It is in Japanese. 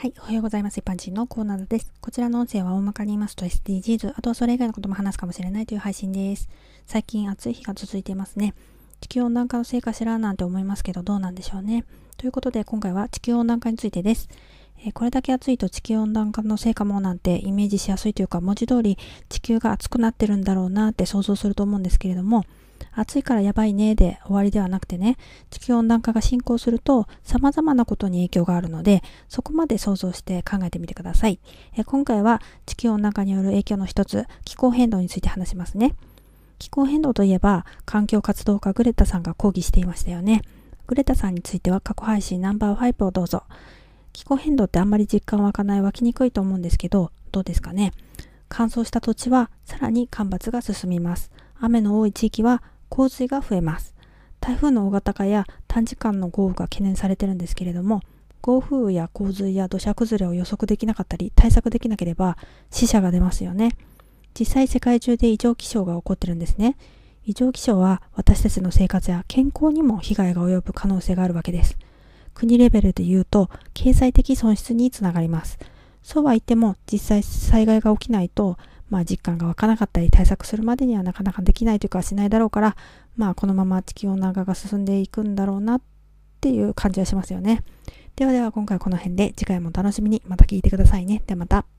はい。おはようございます。一般人のコーナーです。こちらの音声は大まかに言いますと SDGs、あとはそれ以外のことも話すかもしれないという配信です。最近暑い日が続いていますね。地球温暖化のせいかしらなんて思いますけど、どうなんでしょうね。ということで、今回は地球温暖化についてです。えー、これだけ暑いと地球温暖化のせいかもなんてイメージしやすいというか、文字通り地球が暑くなってるんだろうなって想像すると思うんですけれども、暑いからやばいねで終わりではなくてね、地球温暖化が進行すると様々なことに影響があるので、そこまで想像して考えてみてください。え今回は地球温暖化による影響の一つ、気候変動について話しますね。気候変動といえば、環境活動家グレタさんが抗議していましたよね。グレタさんについては過去配信ナンバー5をどうぞ。気候変動ってあんまり実感湧かない、湧きにくいと思うんですけど、どうですかね。乾燥した土地はさらに干ばつが進みます。雨の多い地域は洪水が増えます。台風の大型化や短時間の豪雨が懸念されてるんですけれども、暴風雨や洪水や土砂崩れを予測できなかったり対策できなければ死者が出ますよね。実際世界中で異常気象が起こってるんですね。異常気象は私たちの生活や健康にも被害が及ぶ可能性があるわけです。国レベルで言うと経済的損失につながります。そうは言っても実際災害が起きないとまあ実感が湧かなかったり対策するまでにはなかなかできないというかしないだろうから、まあこのまま地球温暖化が進んでいくんだろうなっていう感じはしますよね。ではでは今回はこの辺で次回も楽しみにまた聞いてくださいね。ではまた。